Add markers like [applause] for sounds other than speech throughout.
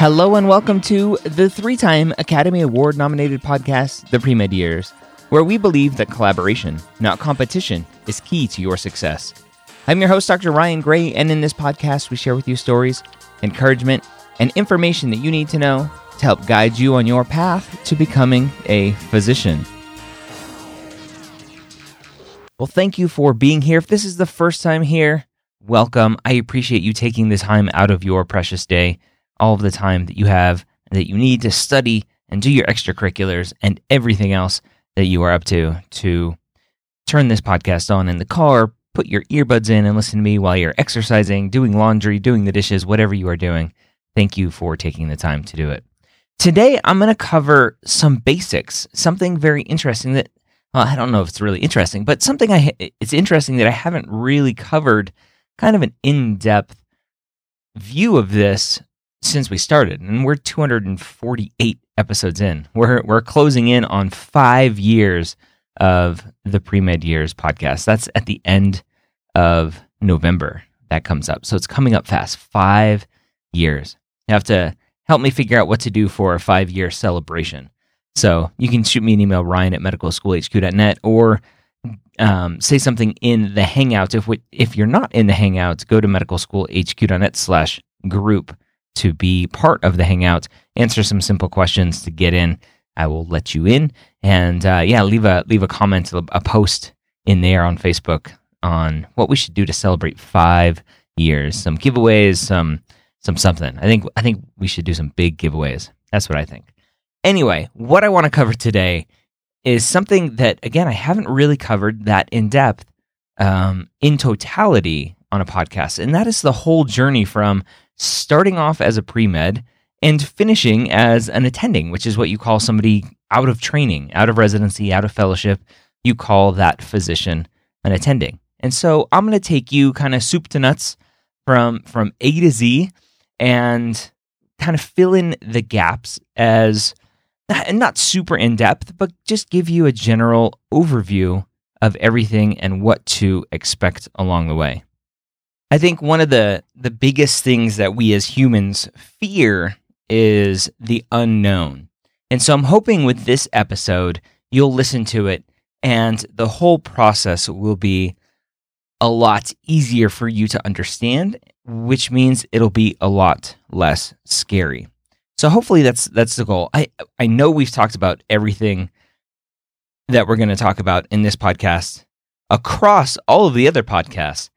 Hello and welcome to the three time Academy Award nominated podcast, The Pre Med Years, where we believe that collaboration, not competition, is key to your success. I'm your host, Dr. Ryan Gray, and in this podcast, we share with you stories, encouragement, and information that you need to know to help guide you on your path to becoming a physician. Well, thank you for being here. If this is the first time here, welcome. I appreciate you taking the time out of your precious day all of the time that you have that you need to study and do your extracurriculars and everything else that you are up to to turn this podcast on in the car, put your earbuds in and listen to me while you're exercising, doing laundry, doing the dishes, whatever you are doing. Thank you for taking the time to do it. Today, I'm going to cover some basics, something very interesting that well, I don't know if it's really interesting, but something I it's interesting that I haven't really covered kind of an in-depth view of this since we started, and we're 248 episodes in. We're we're closing in on five years of the pre med years podcast. That's at the end of November. That comes up, so it's coming up fast. Five years. You have to help me figure out what to do for a five year celebration. So you can shoot me an email, Ryan at medicalschoolhq.net, or um, say something in the Hangout. If we, if you're not in the Hangout, go to medicalschoolhq.net slash group to be part of the Hangout, answer some simple questions to get in. I will let you in, and uh, yeah, leave a leave a comment, a post in there on Facebook on what we should do to celebrate five years. Some giveaways, some some something. I think I think we should do some big giveaways. That's what I think. Anyway, what I want to cover today is something that again I haven't really covered that in depth um, in totality on a podcast, and that is the whole journey from starting off as a pre med and finishing as an attending, which is what you call somebody out of training, out of residency, out of fellowship. You call that physician an attending. And so I'm going to take you kind of soup to nuts from from A to Z and kind of fill in the gaps as and not super in depth, but just give you a general overview of everything and what to expect along the way. I think one of the the biggest things that we as humans fear is the unknown. And so I'm hoping with this episode you'll listen to it and the whole process will be a lot easier for you to understand, which means it'll be a lot less scary. So hopefully that's that's the goal. I I know we've talked about everything that we're going to talk about in this podcast across all of the other podcasts.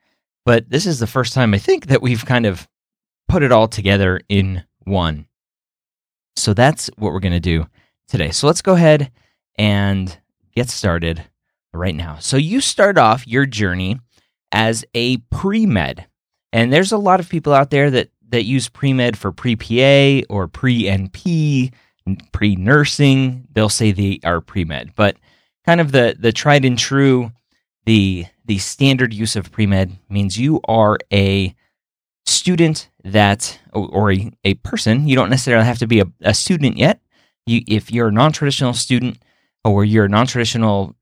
But this is the first time I think that we've kind of put it all together in one. So that's what we're going to do today. So let's go ahead and get started right now. So you start off your journey as a pre med. And there's a lot of people out there that, that use pre med for pre PA or pre NP, pre nursing. They'll say they are pre med, but kind of the, the tried and true, the the standard use of pre med means you are a student that, or a, a person, you don't necessarily have to be a, a student yet. You, if you're a non traditional student or you're a non traditional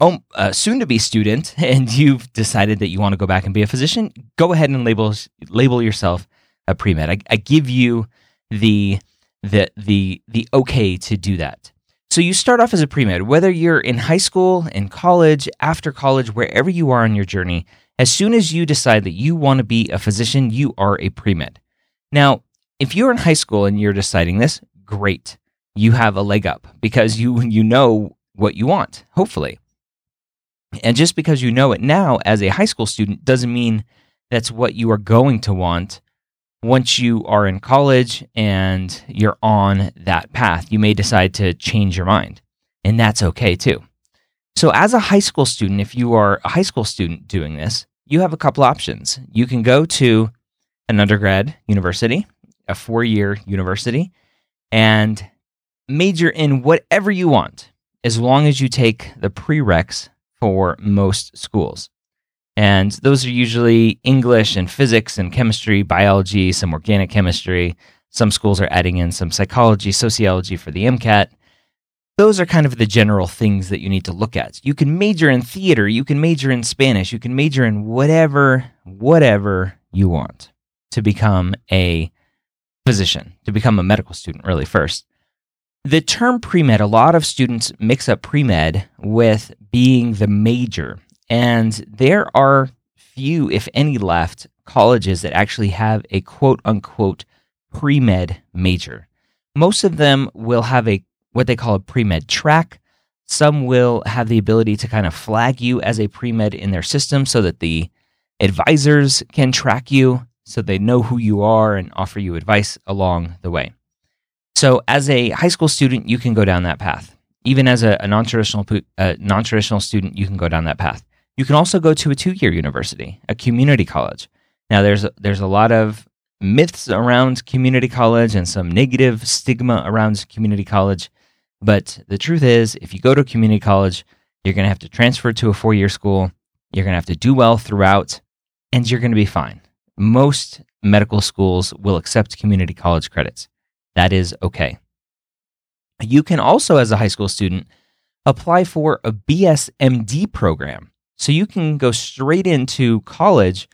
oh, uh, soon to be student [laughs] and you've decided that you want to go back and be a physician, go ahead and label, label yourself a pre med. I, I give you the, the, the, the okay to do that. So you start off as a pre med, whether you're in high school, in college, after college, wherever you are on your journey. As soon as you decide that you want to be a physician, you are a pre med. Now, if you're in high school and you're deciding this, great. You have a leg up because you [laughs] you know what you want, hopefully. And just because you know it now as a high school student doesn't mean that's what you are going to want once you are in college and you're on that path, you may decide to change your mind. And that's okay too. So, as a high school student, if you are a high school student doing this, you have a couple options. You can go to an undergrad university, a four year university, and major in whatever you want, as long as you take the prereqs for most schools. And those are usually English and physics and chemistry, biology, some organic chemistry. Some schools are adding in some psychology, sociology for the MCAT. Those are kind of the general things that you need to look at. You can major in theater, you can major in Spanish, you can major in whatever, whatever you want to become a physician, to become a medical student, really, first. The term pre med, a lot of students mix up pre med with being the major and there are few, if any, left colleges that actually have a quote unquote pre med major. Most of them will have a what they call a pre med track. Some will have the ability to kind of flag you as a pre med in their system so that the advisors can track you so they know who you are and offer you advice along the way. So, as a high school student, you can go down that path. Even as a, a non traditional uh, non traditional student, you can go down that path. You can also go to a two year university, a community college. Now, there's there's a lot of myths around community college and some negative stigma around community college. But the truth is, if you go to community college, you're going to have to transfer to a four year school. You're going to have to do well throughout, and you're going to be fine. Most medical schools will accept community college credits. That is okay. You can also, as a high school student, apply for a BSMD program. So you can go straight into college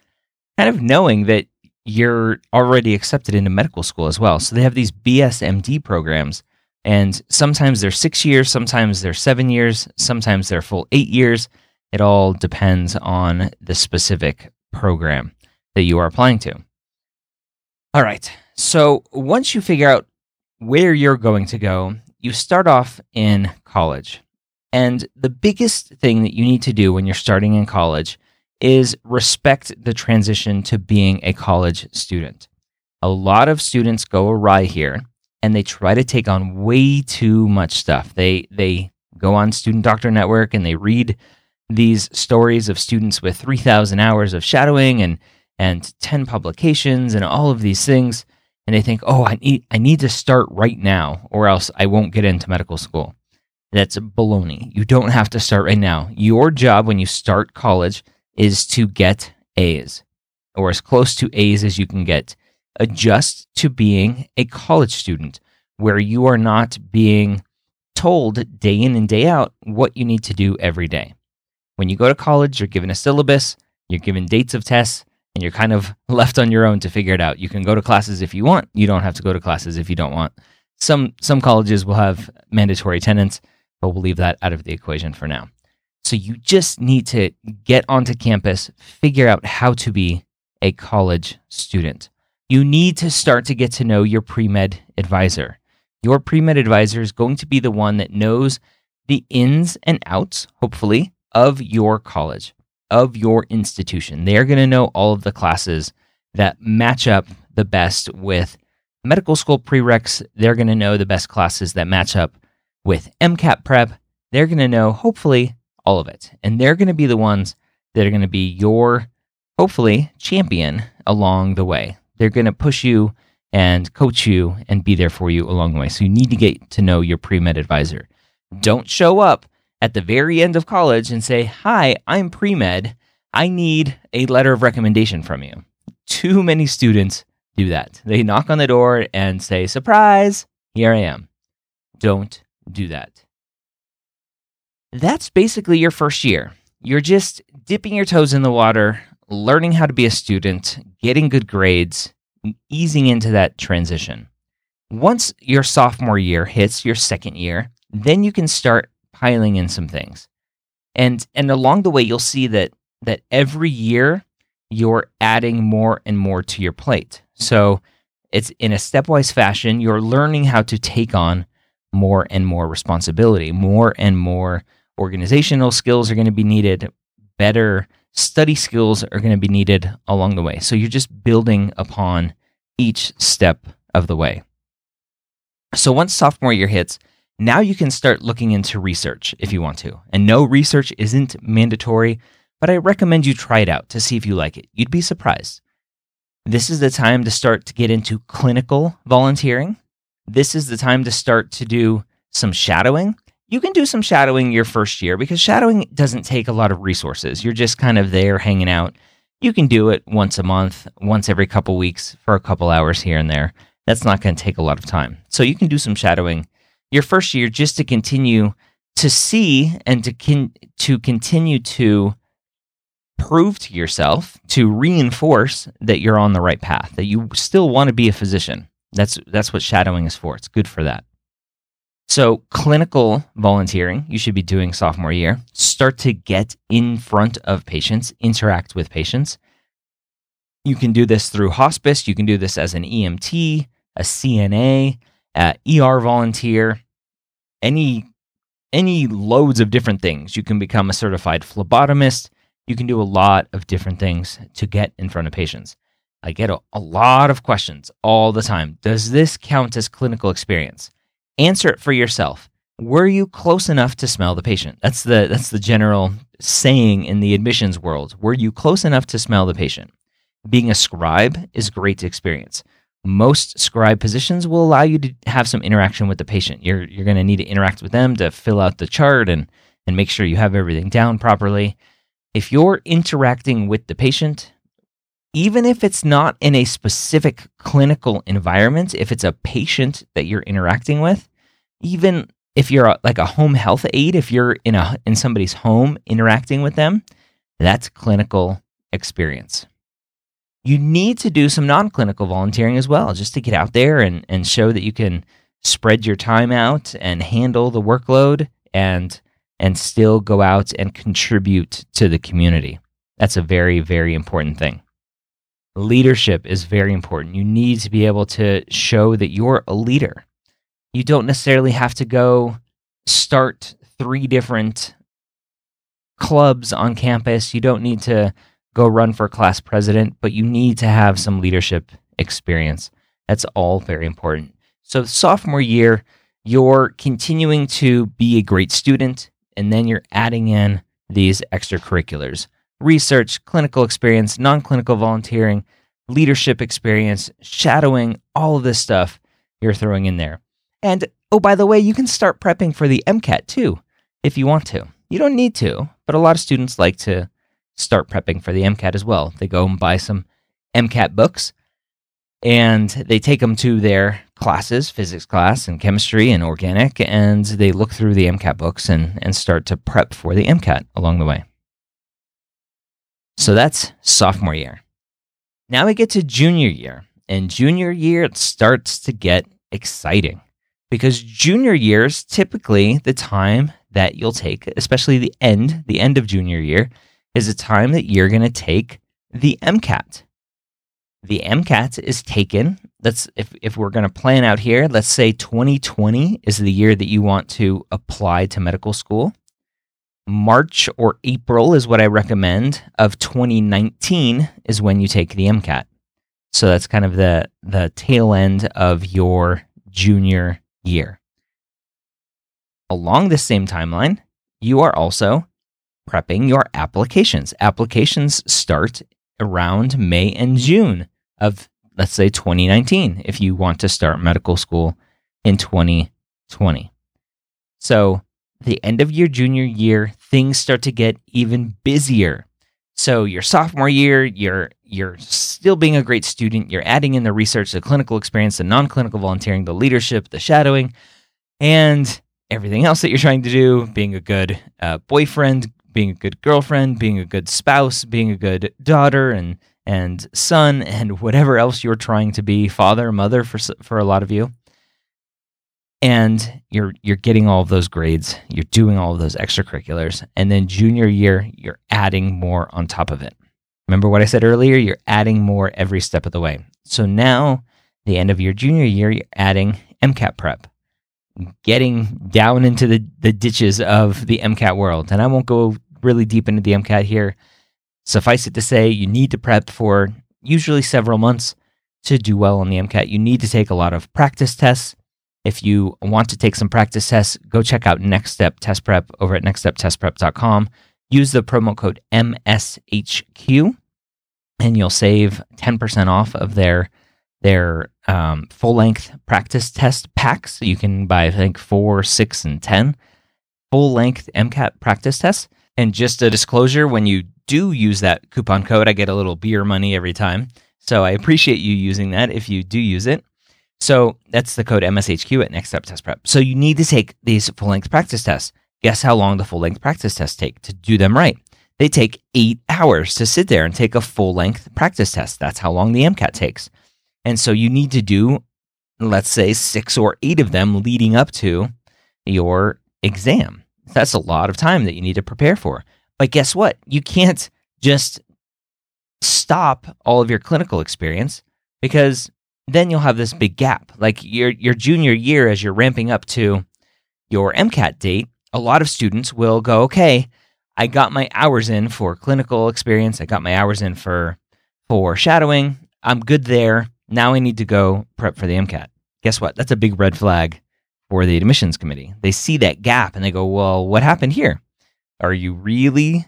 kind of knowing that you're already accepted into medical school as well. So they have these BSMD programs, and sometimes they're six years, sometimes they're seven years, sometimes they're full eight years. It all depends on the specific program that you are applying to. All right. So once you figure out where you're going to go, you start off in college. And the biggest thing that you need to do when you're starting in college is respect the transition to being a college student. A lot of students go awry here and they try to take on way too much stuff. They they go on Student Doctor Network and they read these stories of students with 3000 hours of shadowing and and 10 publications and all of these things and they think, "Oh, I need I need to start right now or else I won't get into medical school." That's baloney. You don't have to start right now. Your job when you start college is to get A's or as close to A's as you can get. Adjust to being a college student where you are not being told day in and day out what you need to do every day. When you go to college, you're given a syllabus, you're given dates of tests, and you're kind of [laughs] left on your own to figure it out. You can go to classes if you want. You don't have to go to classes if you don't want. Some some colleges will have mandatory attendance but we'll leave that out of the equation for now. So you just need to get onto campus, figure out how to be a college student. You need to start to get to know your pre med advisor. Your pre med advisor is going to be the one that knows the ins and outs, hopefully, of your college, of your institution. They are going to know all of the classes that match up the best with medical school prereqs. They're going to know the best classes that match up with MCAT prep, they're going to know, hopefully, all of it. And they're going to be the ones that are going to be your, hopefully, champion along the way. They're going to push you and coach you and be there for you along the way. So you need to get to know your pre med advisor. Don't show up at the very end of college and say, Hi, I'm pre med. I need a letter of recommendation from you. too many students do that. They knock on the door and say, Surprise, here I am. Don't do that. That's basically your first year. You're just dipping your toes in the water, learning how to be a student, getting good grades, easing into that transition. Once your sophomore year hits your second year, then you can start piling in some things. And and along the way you'll see that that every year you're adding more and more to your plate. So it's in a stepwise fashion, you're learning how to take on more and more responsibility, more and more organizational skills are going to be needed, better study skills are going to be needed along the way. So you're just building upon each step of the way. So once sophomore year hits, now you can start looking into research if you want to. And no, research isn't mandatory, but I recommend you try it out to see if you like it. You'd be surprised. This is the time to start to get into clinical volunteering. This is the time to start to do some shadowing. You can do some shadowing your first year because shadowing doesn't take a lot of resources. You're just kind of there hanging out. You can do it once a month, once every couple weeks for a couple hours here and there. That's not going to take a lot of time. So you can do some shadowing your first year just to continue to see and to con- to continue to prove to yourself to reinforce that you're on the right path that you still want to be a physician that's that's what shadowing is for it's good for that so clinical volunteering you should be doing sophomore year start to get in front of patients interact with patients you can do this through hospice you can do this as an emt a cna uh, ER volunteer, any any loads of different things. You can become a certified phlebotomist. You can do a lot of different things to get in front of patients. I get a, a lot of questions all the time. Does this count as clinical experience? Answer it for yourself. Were you close enough to smell the patient? That's the that's the general saying in the admissions world. Were you close enough to smell the patient? Being a scribe is great experience most scribe positions will allow you to have some interaction with the patient. You're you're going to need to interact with them to fill out the chart and and make sure you have everything down properly. If you're interacting with the patient, even if it's not in a specific clinical environment, if it's a patient that you're interacting with, even if you're a, like a home health aide, if you're in a in somebody's home interacting with them, that's clinical experience you need to do some non clinical volunteering as well, just to get out there and, and show that you can spread your time out and handle the workload and and still go out and contribute to the community. That's a very, very important thing. Leadership is very important. You need to be able to show that you're a leader. You don't necessarily have to go start three different clubs on campus. You don't need to go run for class president, but you need to have some leadership experience. That's all very important. So, sophomore year, you're continuing to be a great student, and then you're adding in these extracurriculars research, clinical experience, non clinical volunteering, leadership experience, shadowing, all of this stuff you're throwing in there. And oh, by the way, you can start prepping for the MCAT too if you want to. You don't need to, but a lot of students like to start prepping for the MCAT as well. They go and buy some MCAT books and they take them to their classes, physics class and chemistry and organic, and they look through the MCAT books and, and start to prep for the MCAT along the way. So that's sophomore year. Now we get to junior year, and junior year it starts to get exciting because junior year is typically the time that you'll take, especially the end, the end of junior year, is a time that you're going to take the MCAT. The MCAT is taken. Let's if if we're going to plan out here, let's say 2020 is the year that you want to apply to medical school. March or April is what I recommend of 2019 is when you take the MCAT. So that's kind of the the tail end of your junior year. Along the same timeline, you are also prepping your applications. Applications start around May and June of, let's say, 2019, if you want to start medical school in 2020. So, the end of your junior year, things start to get even busier. So, your sophomore year, you're you're still being a great student. You're adding in the research, the clinical experience, the non clinical volunteering, the leadership, the shadowing, and everything else that you're trying to do being a good uh, boyfriend, being a good girlfriend, being a good spouse, being a good daughter and, and son, and whatever else you're trying to be, father, mother for, for a lot of you. And you're you're getting all of those grades, you're doing all of those extracurriculars, and then junior year, you're adding more on top of it. Remember what I said earlier? You're adding more every step of the way. So now, the end of your junior year, you're adding MCAT prep, getting down into the, the ditches of the MCAT world. And I won't go really deep into the MCAT here. Suffice it to say, you need to prep for usually several months to do well on the MCAT. You need to take a lot of practice tests. If you want to take some practice tests, go check out Next Step Test Prep over at nextsteptestprep.com use the promo code MSHQ and you'll save 10% off of their their um, full length practice test packs. You can buy, I think, four, six, and 10 full length MCAT practice tests. And just a disclosure when you do use that coupon code, I get a little beer money every time. So I appreciate you using that if you do use it. So that's the code MSHQ at Next Step Test Prep. So you need to take these full length practice tests. Guess how long the full length practice tests take to do them right? They take eight hours to sit there and take a full length practice test. That's how long the MCAT takes. And so you need to do, let's say, six or eight of them leading up to your exam. That's a lot of time that you need to prepare for. But guess what? You can't just stop all of your clinical experience because then you'll have this big gap. Like your your junior year as you're ramping up to your MCAT date, a lot of students will go, okay, I got my hours in for clinical experience. I got my hours in for for shadowing. I'm good there. Now I need to go prep for the MCAT. Guess what? That's a big red flag for the admissions committee. They see that gap and they go, "Well, what happened here? Are you really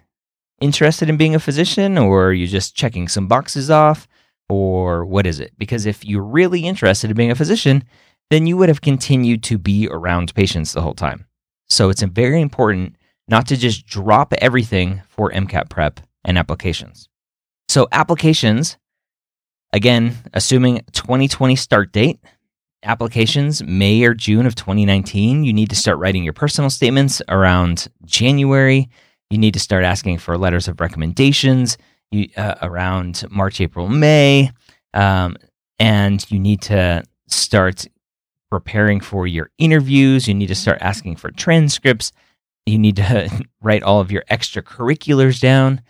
interested in being a physician or are you just checking some boxes off or what is it?" Because if you're really interested in being a physician, then you would have continued to be around patients the whole time. So it's very important not to just drop everything for MCAT prep and applications. So, applications, again, assuming 2020 start date, applications May or June of 2019, you need to start writing your personal statements around January. You need to start asking for letters of recommendations uh, around March, April, May. Um, and you need to start preparing for your interviews. You need to start asking for transcripts. You need to [laughs] write all of your extracurriculars down.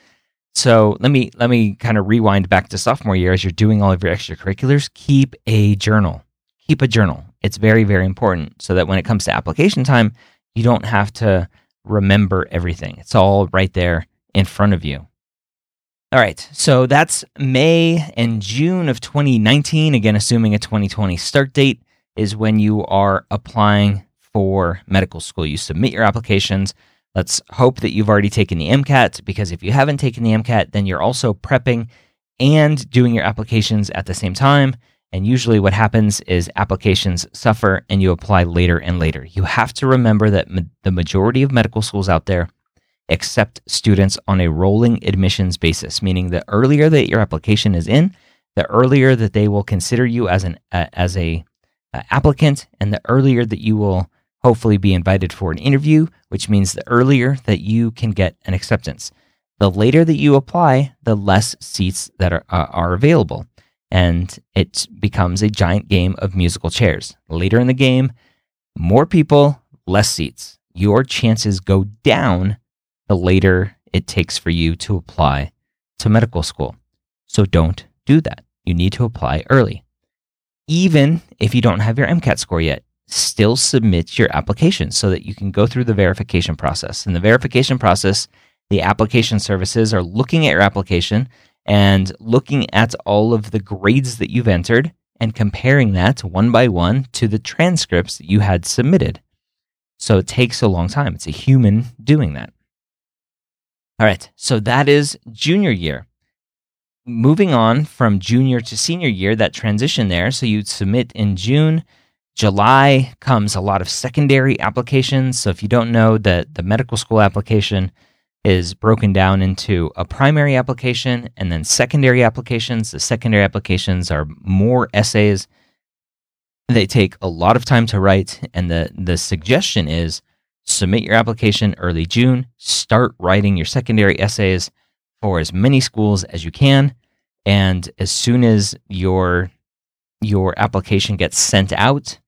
So let me let me kind of rewind back to sophomore year as you're doing all of your extracurriculars. Keep a journal. Keep a journal. It's very very important so that when it comes to application time, you don't have to remember everything. It's all right there in front of you. All right, so that's May and June of 2019. Again, assuming a 2020 start date is when you are applying for medical school. You submit your applications. Let's hope that you've already taken the MCAT because if you haven't taken the MCAT, then you're also prepping and doing your applications at the same time. And usually, what happens is applications suffer and you apply later and later. You have to remember that ma- the majority of medical schools out there accept students on a rolling admissions basis, meaning the earlier that your application is in, the earlier that they will consider you as an uh, as a uh, applicant, and the earlier that you will hopefully be invited for an interview, which means the earlier that you can get an acceptance. The later that you apply, the less seats that are, uh, are available. And it becomes a giant game of musical chairs. Later in the game, more people, less seats. Your chances go down the later it takes for you to apply to medical school. So don't do that. You need to apply early even if you don't have your MCAT score yet, still submit your application so that you can go through the verification process. In the verification process, the application services are looking at your application and looking at all of the grades that you've entered and comparing that one by one to the transcripts that you had submitted. So it takes a long time. It's a human doing that. All right, so that is junior year moving on from junior to senior year, that transition there. So you'd submit in June. July comes a lot of secondary applications. So if you don't know that the medical school application, is broken down into a primary application and then secondary applications. The secondary applications are more essays. They take a lot of time to write, and the, the suggestion is submit your application early June, start writing your secondary essays for as many schools as you can, and as soon as your your application gets sent out,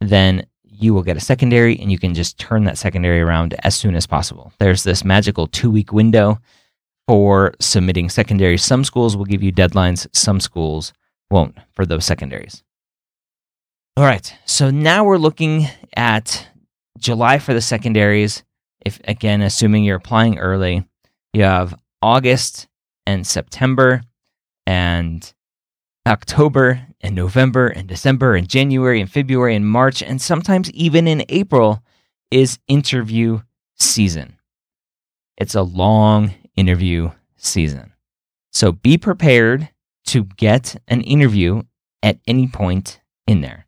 then you will get a secondary and you can just turn that secondary around as soon as possible. There's this magical two week window for submitting secondaries. Some schools will give you deadlines, some schools won't for those secondaries. All right, so now we're looking at July for the secondaries. If again, assuming you're applying early, you have August and September and October and November and December and January and February and March and sometimes even in April is interview season. It's a long interview season. So be prepared to get an interview at any point in there.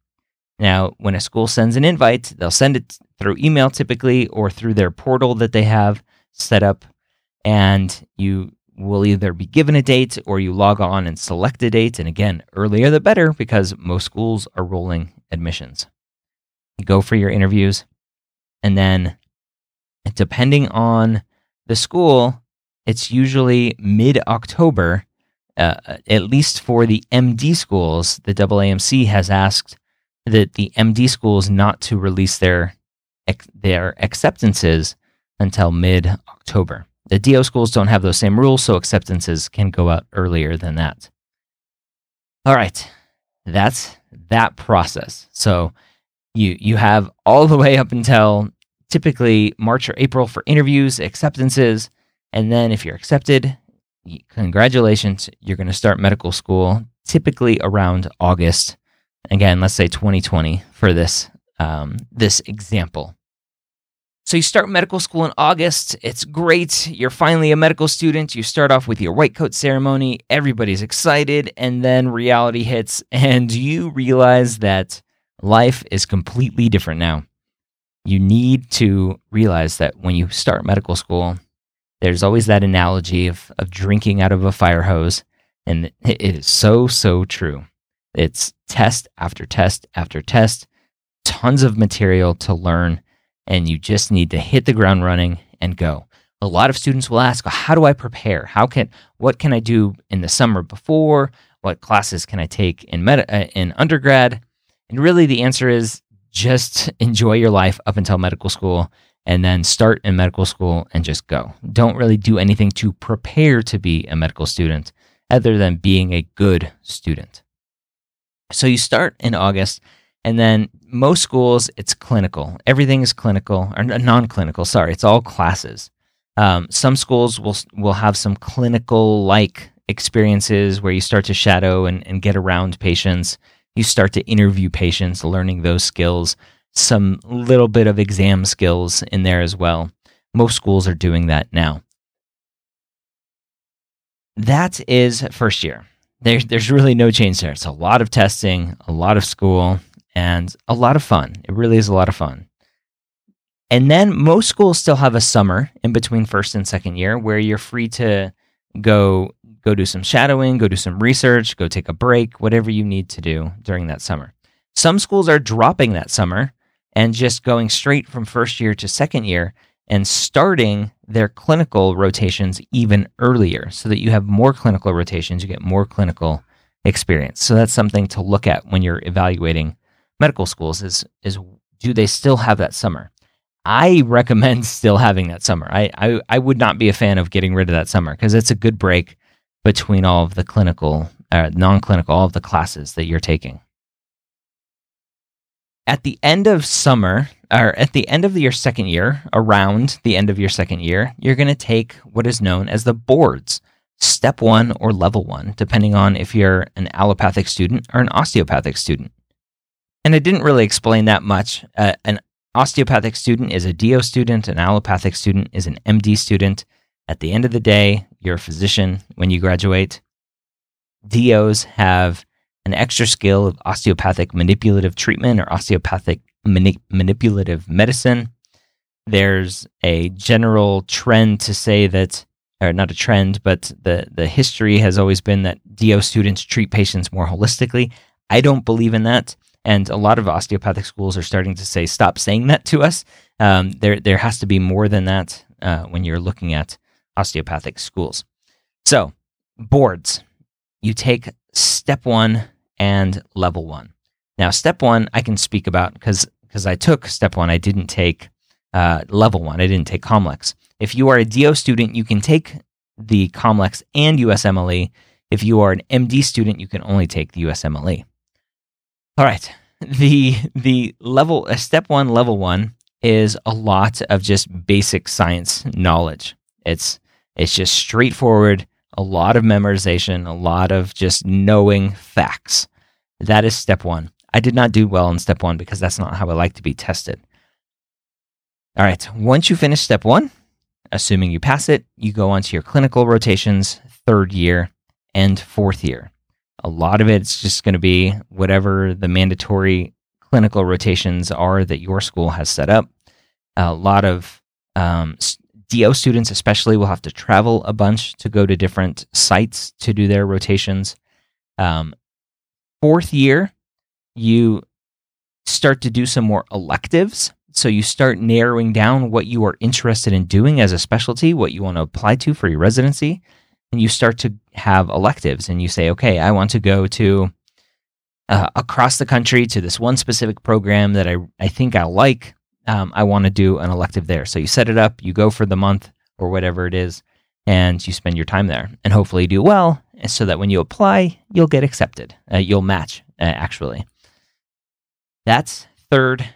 Now, when a school sends an invite, they'll send it through email typically or through their portal that they have set up. And you will either be given a date or you log on and select a date. And again, earlier the better because most schools are rolling admissions. You go for your interviews. And then, depending on the school, it's usually mid October, uh, at least for the MD schools. The AAMC has asked that the MD schools not to release their their acceptances until mid October. The DO schools don't have those same rules, so acceptances can go out earlier than that. All right, that's that process. So you you have all the [laughs] way up until typically March or April for interviews, acceptances, and then if you're accepted, congratulations, you're going to start medical school typically around August. Again, let's say 2020 for this um, this example. So you start medical school in August. It's great. You're finally a medical student. You start off with your white coat ceremony. Everybody's excited. And then reality hits, [laughs] and you realize that life is completely different now. You need to realize that when you start medical school, there's always that analogy of, of drinking out of a fire hose. And it is so, so true. It's test after test after test, tons of material to learn and you just need to hit the ground running and go. A lot of students will ask, "How do I prepare? How can what can I do in the summer before? What classes can I take in med- uh, in undergrad?" And really the answer is just enjoy your life up until medical school and then start in medical school and just go. Don't really do anything to prepare to be a medical student other than being a good student. So you start in August and then most schools, it's clinical. Everything is clinical or non-clinical. Sorry, it's all classes. Um, some schools will will have some clinical like experiences where you start to shadow and, and get around patients. You start to interview patients, learning those skills. Some little bit of exam skills in there as well. Most schools are doing that now. That is first year. There's there's really no change there. It's a lot of testing, a lot of school, and a lot of fun. It really is a lot of fun. And then most schools still have a summer in between first and second year where you're free to go go do some shadowing, go do some research, go take a break, whatever you need to do during that summer. Some schools are dropping that summer and just going straight from first year to second year and starting their clinical rotations even earlier so that you have more clinical rotations, you get more clinical experience. So that's something to look at when you're evaluating medical schools is is do they still have that summer? I recommend [laughs] still having that summer. I, I, I would not be a fan of getting rid of that summer because it's a good break between all of the clinical, uh, non clinical, all of the classes that you're taking. At the end of summer, or at the end of your second year, around the end of your second year, you're going to take what is known as the boards, step one or level one, depending on if you're an allopathic student or an osteopathic student. And I didn't really explain that much. Uh, an osteopathic student is a DO student, an allopathic student is an MD student. At the end of the day, you're a physician when you graduate. DOs have an extra skill of osteopathic manipulative treatment or osteopathic mani- manipulative medicine. there's a general trend to say that, or not a trend, but the, the history has always been that DO students treat patients more holistically. I don't believe in that. And a lot of osteopathic schools are starting to say, stop saying that to us. Um, there, there has to be more than that uh, when you're looking at osteopathic schools. So, boards, you take step one and level one. Now, step one, I can speak about because because I took step one, I didn't take uh, level one, I didn't take Comlex. If you are a DO student, you can take the Comlex and USMLE. If you are an MD student, you can only take the USMLE. All right, [laughs] the the level uh, step one, level one is a lot of just basic science knowledge. It's it's just straightforward, a lot of memorization, a lot of just knowing facts. That is step one. I did not do well in step one because that's not how I like to be tested. All right, once you finish step one, assuming you pass it, you go on to your clinical rotations, third year and fourth year. A lot of it's just going to be whatever the mandatory clinical rotations are that your school has set up. A lot of um, DO students, especially, will have to travel a bunch to go to different sites to do their rotations. Um, fourth year, you start to do some more electives. So you start narrowing down what you are interested in doing as a specialty, what you want to apply to for your residency. And you start to have electives and you say, okay, I want to go to uh, across the country to this one specific program that I, I think I like um, I want to do an elective there. So you set it up, you go for the month or whatever it is, and you spend your time there. And hopefully you do well, so that when you apply, you'll get accepted. Uh, you'll match, uh, actually. That's third.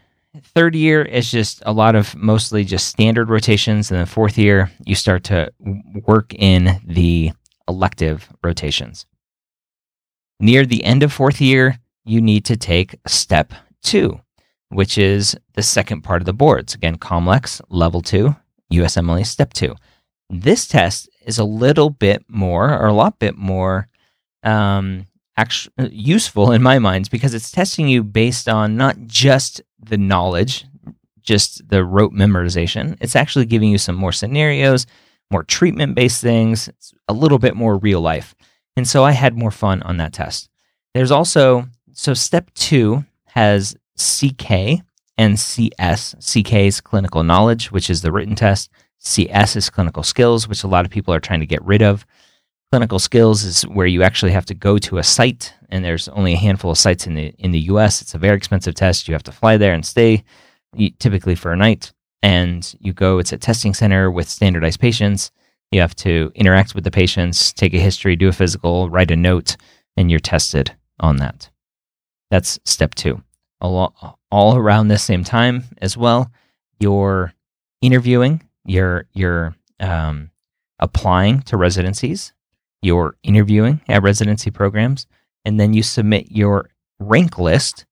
Third year is just a lot of mostly just standard rotations. And then fourth year, you start to work in the elective rotations. Near the end of fourth year, you need to take step two which is the second part of the boards. Again, Comlex level two, USMLE step two. This test is a little bit more, or a lot bit more, um, actually uh, useful in my mind because it's testing you based on not just the knowledge, just the rote memorization. It's actually giving you some more scenarios, more treatment based things, it's a little bit more real life. And so I had more fun on that test. There's also, so step two has CK and CS. CK is clinical knowledge, which is the written test. CS is clinical skills, which a lot of people are trying to get rid of. Clinical skills is where you actually have to go to a site, and there's only a handful of sites in the in the U.S. It's a very expensive test. You have to fly there and stay, typically for a night, and you go. It's a testing center with standardized patients. You have to interact with the patients, take a history, do a physical, write a note, and you're tested on that. That's step two all, all around the same time as well. You're interviewing, you're, you're um, applying to residencies, you're interviewing at residency programs, and then you submit your rank list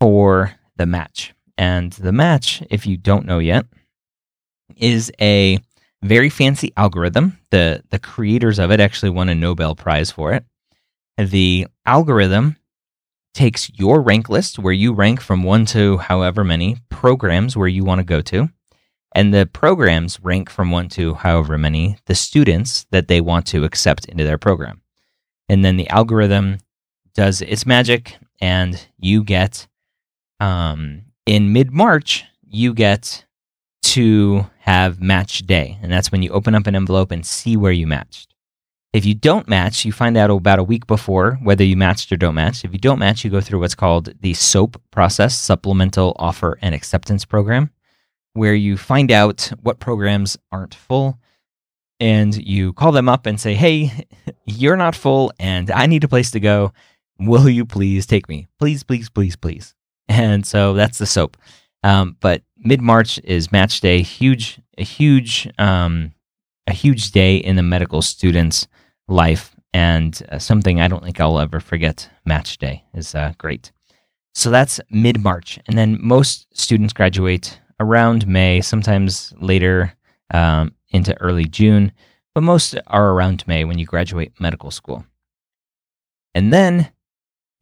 for the match. And the match, if you don't know yet, is a very fancy algorithm. The the creators of it actually won a Nobel Prize for it. The algorithm takes your rank list where you rank from one to however many programs where you want to go to. And the programs rank from one to however many the students that they want to accept into their program. And then the algorithm does its magic, and you get, um, in mid March, you get to have match day. And that's when you open up an envelope and see where you matched. If you don't match, you find out about a week before whether you matched or don't match. If you don't match, you go through what's called the SOAP process, Supplemental Offer and Acceptance Program, where you find out what programs aren't full and you call them up and say, Hey, [laughs] you're not full and I need a place to go. Will you please take me? Please, please, please, please. And so that's the SOAP. Um, but mid March is match day, huge, a huge, um, a huge day in the medical students' life and uh, something I don't think I'll ever forget. Match day is uh, great. So that's mid March. And then most students graduate around May, sometimes later um, into early June, but most are around May when you graduate medical school. And then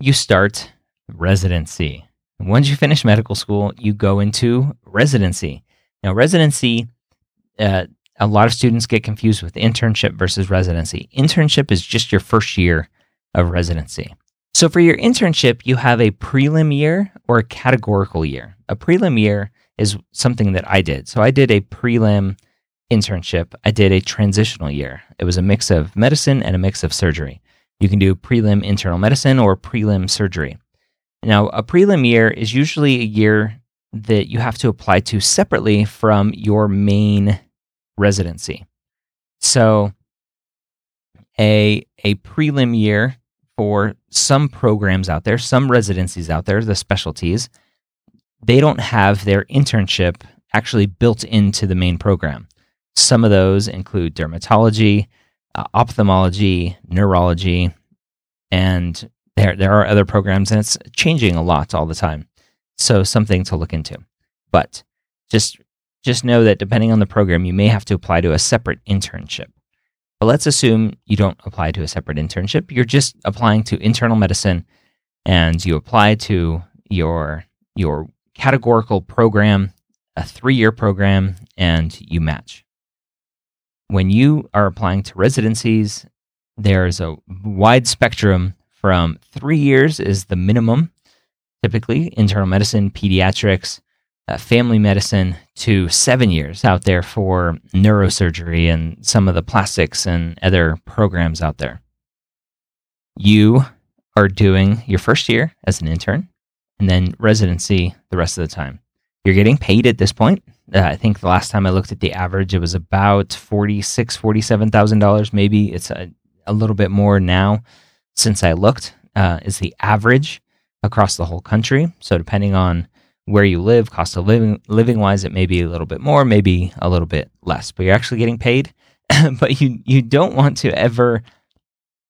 you start residency. Once you finish medical school, you go into residency. Now, residency, uh, a lot of students get confused with internship versus residency. Internship is just your first year of residency. So, for your internship, you have a prelim year or a categorical year. A prelim year is something that I did. So, I did a prelim internship. I did a transitional year. It was a mix of medicine and a mix of surgery. You can do prelim internal medicine or prelim surgery. Now, a prelim year is usually a year that you have to apply to separately from your main residency. So, a, a prelim year for some programs out there, some residencies out there, the specialties, they don't have their internship actually built into the main program. Some of those include dermatology, uh, ophthalmology, neurology, and there there are other programs, and it's changing a lot all the time. So something to look into. But just just know that depending on the program, you may have to apply to a separate internship. But let's assume you don't apply to a separate internship. You're just applying to internal medicine, and you apply to your your categorical program, a three year program, and you match when you are applying to residencies, there's a wide spectrum from three years is the minimum, typically internal medicine, pediatrics, uh, family medicine, to seven years out there for neurosurgery and some of the plastics and other programs out there. You are doing your first year as an intern and then residency the rest of the time. You're getting paid at this point uh, I think the last time I looked at the average, it was about forty-six, forty-seven thousand dollars. Maybe it's a, a, little bit more now since I looked. Uh, is the average across the whole country? So depending on where you live, cost of living living wise, it may be a little bit more, maybe a little bit less. But you're actually getting paid. [laughs] but you you don't want to ever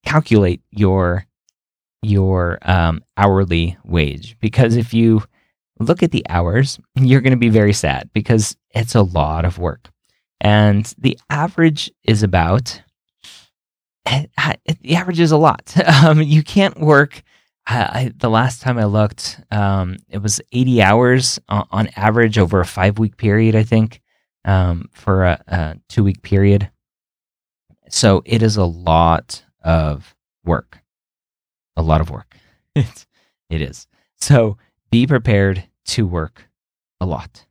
calculate your your um, hourly wage because if you look at the hours, you're going to be very sad because it's a lot of work. And the average is about, the average is a lot. [laughs] Um, you can't work. I, the last time I looked, um, it was 80 hours on, on, average over a five week period, I think, um, for a, a two week period. So it is a lot of work. A lot of work. [laughs] it is. So be prepared to work a lot.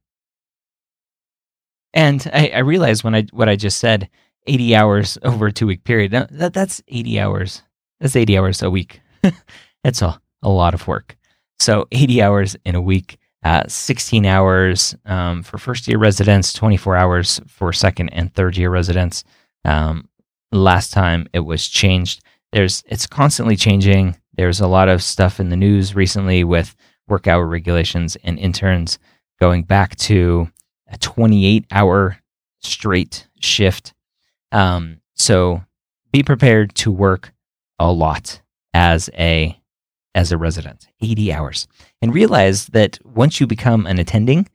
And I, I realized when I what I just said, 80 hours [laughs] over a two week period. That, that's 80 hours. That's 80 hours a week. [laughs] That's a, a lot of work. So 80 hours in a week, uh, 16 hours um, for first year residents, 24 hours for second and third year residents. Um, last time it was changed. There's it's constantly changing. There's a lot of stuff in the news recently with work hour regulations and interns going back to a 28 hour straight shift. Um, so be prepared to work a lot as a as a resident, 80 hours. And realize that once you become an attending,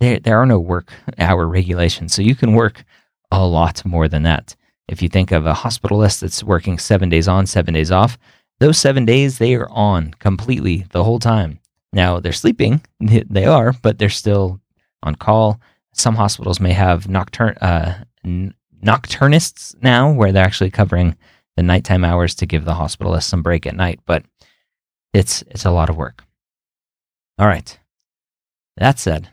there there are no work hour regulations. So you can work a lot more than that. If you think of a hospitalist that's working 7 days on, 7 days off, those 7 days they are on completely the whole time. Now they're sleeping, [laughs] they are, but they're still on call. Some hospitals may have nocturn uh, nocturnists now, where they're actually covering the nighttime hours to give the hospitalist some break at night. But it's it's a lot of work. All right. That said,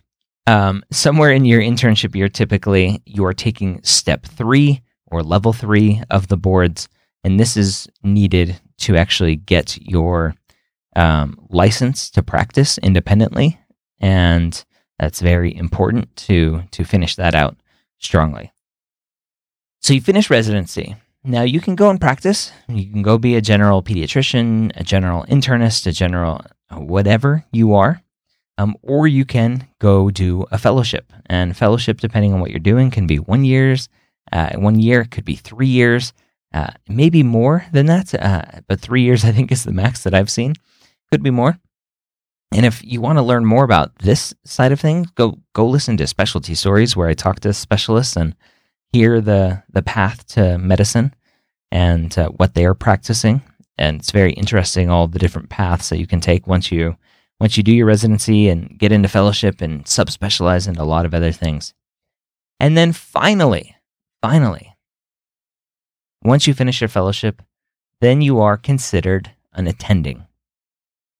um, somewhere in your internship year, typically you are taking step three or level three of the boards, and this is needed to actually get your um, license to practice independently, and that's very important to to finish that out strongly. So you finish residency. Now you can go and practice. You can go be a general pediatrician, a general internist, a general whatever you are, um, or you can go do a fellowship. And fellowship, depending on what you're doing, can be one years. Uh, one year could be three years, uh, maybe more than that. Uh, but three years, [laughs] I think, is the max that I've seen. Could be more. And if you want to learn more about this side of things, go go listen to specialty stories where I talk to specialists and hear the the path to medicine and uh, what they are practicing. And it's very interesting all the different paths that you can take once you once you do your residency and get into fellowship and subspecialize in a lot of other things. And then finally, finally, once you finish your fellowship, then you are considered an attending.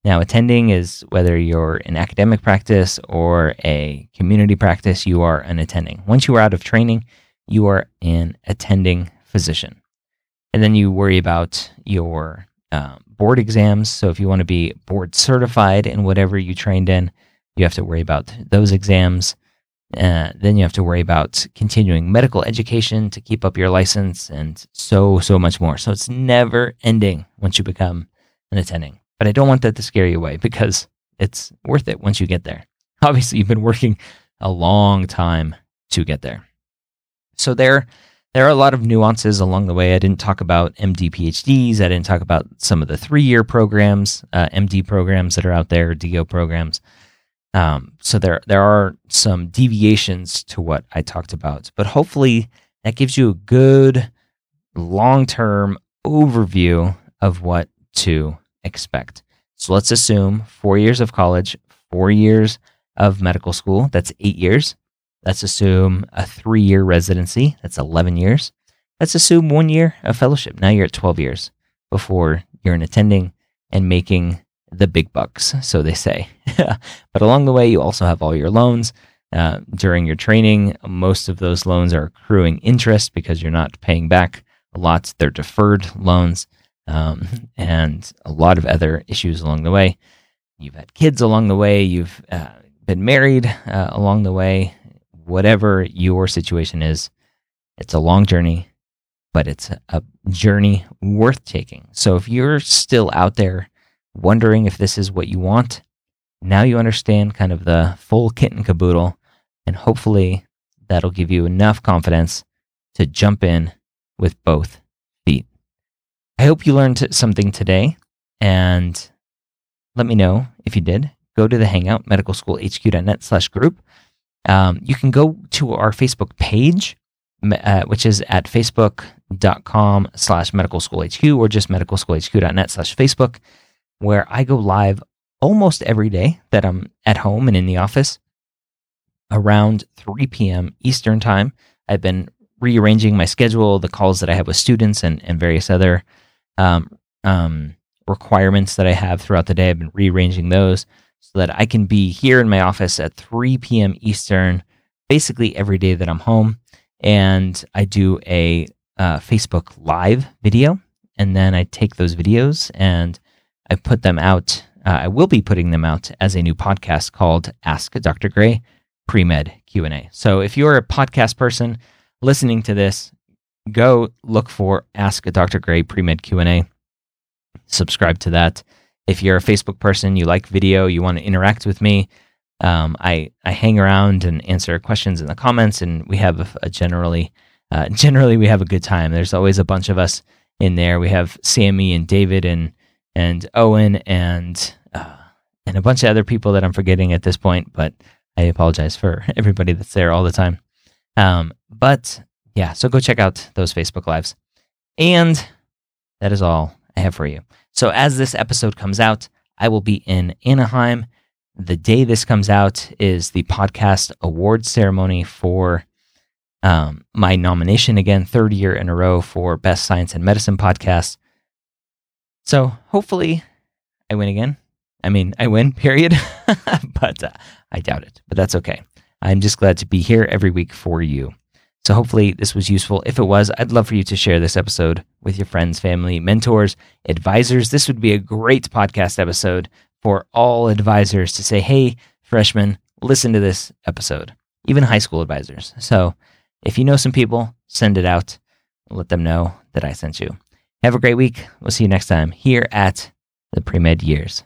Now, attending is whether you're in academic practice or a community practice, you are an attending. Once you are out of training, you are an attending physician. And then you worry about your uh, board exams. So, if you want to be board certified in whatever you trained in, you have to worry about those exams. Uh, then you have to worry about continuing medical education to keep up your license and so, so much more. So it's never ending once you become an attending. But I don't want that to scare you away because it's worth it once you get there. [laughs] Obviously, you've been working a long time to get there. So there, there are a lot of nuances along the way. I didn't talk about MD PhDs. I didn't talk about some of the three-year programs, uh, MD programs that are out there, DO programs. Um, so there there are some deviations to what I talked about, but hopefully that gives you a good long term overview of what to expect. So let's assume four years of college, four years of medical school. That's eight years. Let's assume a three year residency. That's 11 years. Let's assume one year of fellowship. Now you're at 12 years before you're an attending and making the big bucks, so they say. [laughs] but along the way, you also have all your loans. Uh, during your training, most of those loans are accruing interest because you're not paying back a lot. They're deferred loans um, and a lot of other issues along the way. You've had kids along the way. You've uh, been married uh, along the way. Whatever your situation is, it's a long journey, but it's a journey worth taking. So if you're still out there wondering if this is what you want, now you understand kind of the full kit and caboodle, and hopefully that'll give you enough confidence to jump in with both feet. I hope you learned something today, and let me know if you did. Go to the Hangout, medicalschoolhq.net slash group. Um, you can go to our Facebook page, uh, which is at facebook.com slash medicalschoolhq or just medicalschoolhq.net slash Facebook where I go live almost every day that I'm at home and in the office around 3 p.m. Eastern Time. I've been rearranging my schedule, the calls that I have with students, and, and various other um, um, requirements that I have throughout the day. I've been rearranging those so that I can be here in my office at 3 p.m. Eastern basically every day that I'm home. And I do a uh, Facebook Live video, and then I take those videos and I put them out. Uh, I will be putting them out as a new podcast called Ask Dr. Gray Pre-Med Q&A. So if you're a podcast person listening to this, go look for Ask Dr. Gray Pre-Med Q&A. Subscribe to that. If you're a Facebook person, you like video, you want to interact with me, um, I I hang around and answer questions in the comments, and we have a, a generally uh, [laughs] generally we have a good time. There's always a bunch of us in there. We have Sammy and David and and Owen and uh, and a bunch of other people that I'm forgetting at this point, but I apologize for [laughs] everybody that's there all the time. Um, but yeah, so go check out those Facebook lives. And that is all I have for you. So as this episode comes out, I will be in Anaheim. The day this comes out is the podcast award ceremony for um, my nomination again, third year in a row for Best Science and Medicine podcast. So hopefully I win again. I mean, I win, [laughs] period. but uh, I doubt it, but that's okay. I'm just glad to be here every week for you. So hopefully this was useful. If it was, I'd love for you to share this episode with your friends, family, mentors, advisors. This would be a great podcast episode for all advisors to say, hey, freshmen, listen to this episode, even high school advisors. So if you know some people, send it out. Let them know that I sent you. Have a great week. We'll see you next time here at the Pre Med Years.